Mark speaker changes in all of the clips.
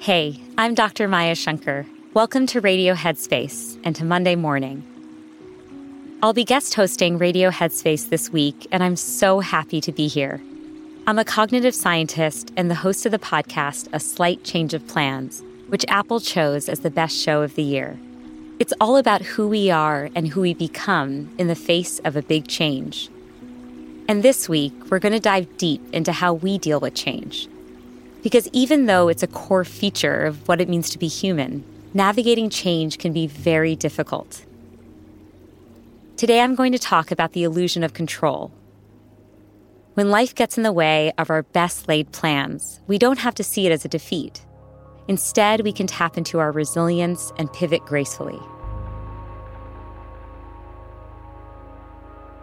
Speaker 1: Hey, I'm Dr. Maya Shankar. Welcome to Radio Headspace and to Monday Morning. I'll be guest hosting Radio Headspace this week, and I'm so happy to be here. I'm a cognitive scientist and the host of the podcast A Slight Change of Plans, which Apple chose as the best show of the year. It's all about who we are and who we become in the face of a big change. And this week, we're going to dive deep into how we deal with change because even though it's a core feature of what it means to be human, navigating change can be very difficult. Today, I'm going to talk about the illusion of control. When life gets in the way of our best laid plans, we don't have to see it as a defeat. Instead, we can tap into our resilience and pivot gracefully.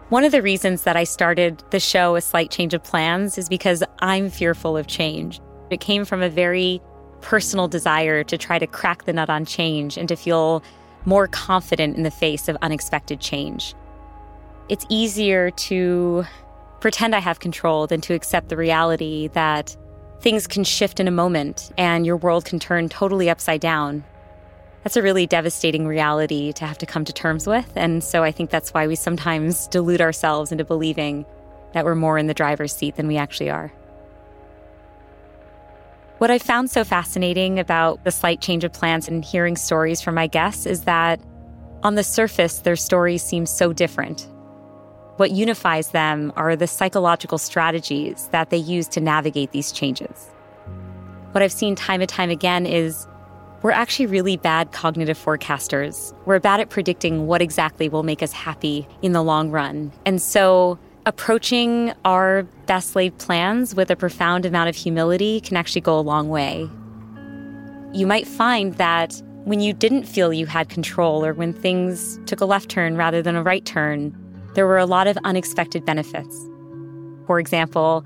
Speaker 1: One of the reasons that I started the show A Slight Change of Plans is because I'm fearful of change. It came from a very personal desire to try to crack the nut on change and to feel more confident in the face of unexpected change. It's easier to pretend I have control than to accept the reality that things can shift in a moment and your world can turn totally upside down. That's a really devastating reality to have to come to terms with. And so I think that's why we sometimes delude ourselves into believing that we're more in the driver's seat than we actually are. What I found so fascinating about the slight change of plans and hearing stories from my guests is that on the surface, their stories seem so different. What unifies them are the psychological strategies that they use to navigate these changes. What I've seen time and time again is we're actually really bad cognitive forecasters. We're bad at predicting what exactly will make us happy in the long run. And so, approaching our best laid plans with a profound amount of humility can actually go a long way. You might find that when you didn't feel you had control or when things took a left turn rather than a right turn, there were a lot of unexpected benefits. For example,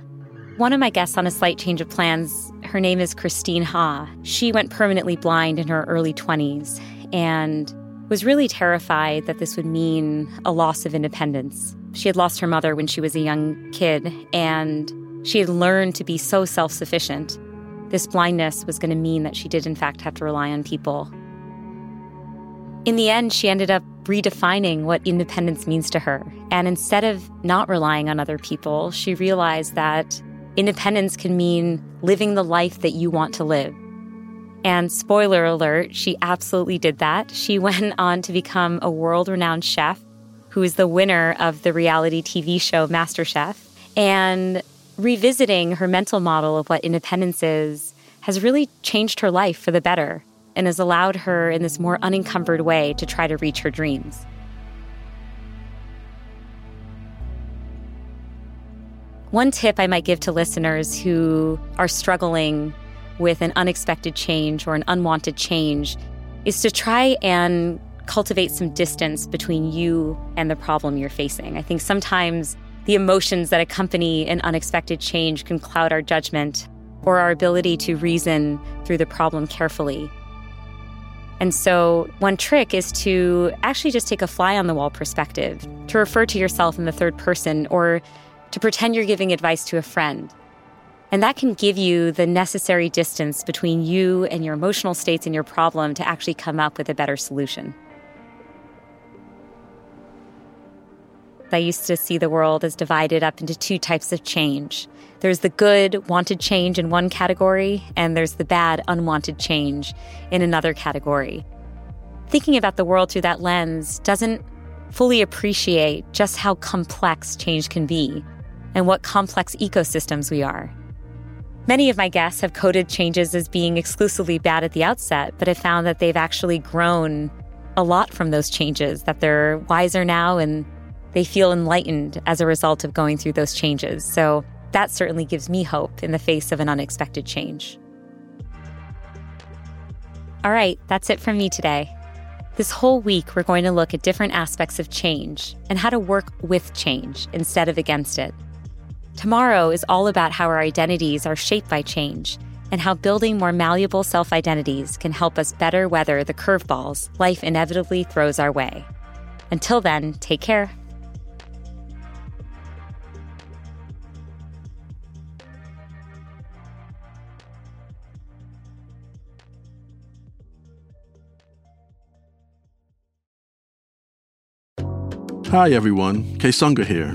Speaker 1: one of my guests on a slight change of plans, her name is Christine Ha. She went permanently blind in her early 20s and was really terrified that this would mean a loss of independence. She had lost her mother when she was a young kid, and she had learned to be so self sufficient. This blindness was going to mean that she did, in fact, have to rely on people. In the end, she ended up redefining what independence means to her. And instead of not relying on other people, she realized that Independence can mean living the life that you want to live. And spoiler alert, she absolutely did that. She went on to become a world renowned chef who is the winner of the reality TV show MasterChef. And revisiting her mental model of what independence is has really changed her life for the better and has allowed her in this more unencumbered way to try to reach her dreams. One tip I might give to listeners who are struggling with an unexpected change or an unwanted change is to try and cultivate some distance between you and the problem you're facing. I think sometimes the emotions that accompany an unexpected change can cloud our judgment or our ability to reason through the problem carefully. And so, one trick is to actually just take a fly on the wall perspective, to refer to yourself in the third person, or to pretend you're giving advice to a friend. And that can give you the necessary distance between you and your emotional states and your problem to actually come up with a better solution. I used to see the world as divided up into two types of change. There's the good, wanted change in one category, and there's the bad, unwanted change in another category. Thinking about the world through that lens doesn't fully appreciate just how complex change can be and what complex ecosystems we are. Many of my guests have coded changes as being exclusively bad at the outset, but have found that they've actually grown a lot from those changes, that they're wiser now and they feel enlightened as a result of going through those changes. So that certainly gives me hope in the face of an unexpected change. All right, that's it from me today. This whole week, we're going to look at different aspects of change and how to work with change instead of against it. Tomorrow is all about how our identities are shaped by change and how building more malleable self identities can help us better weather the curveballs life inevitably throws our way. Until then, take care.
Speaker 2: Hi everyone, Kessonga here.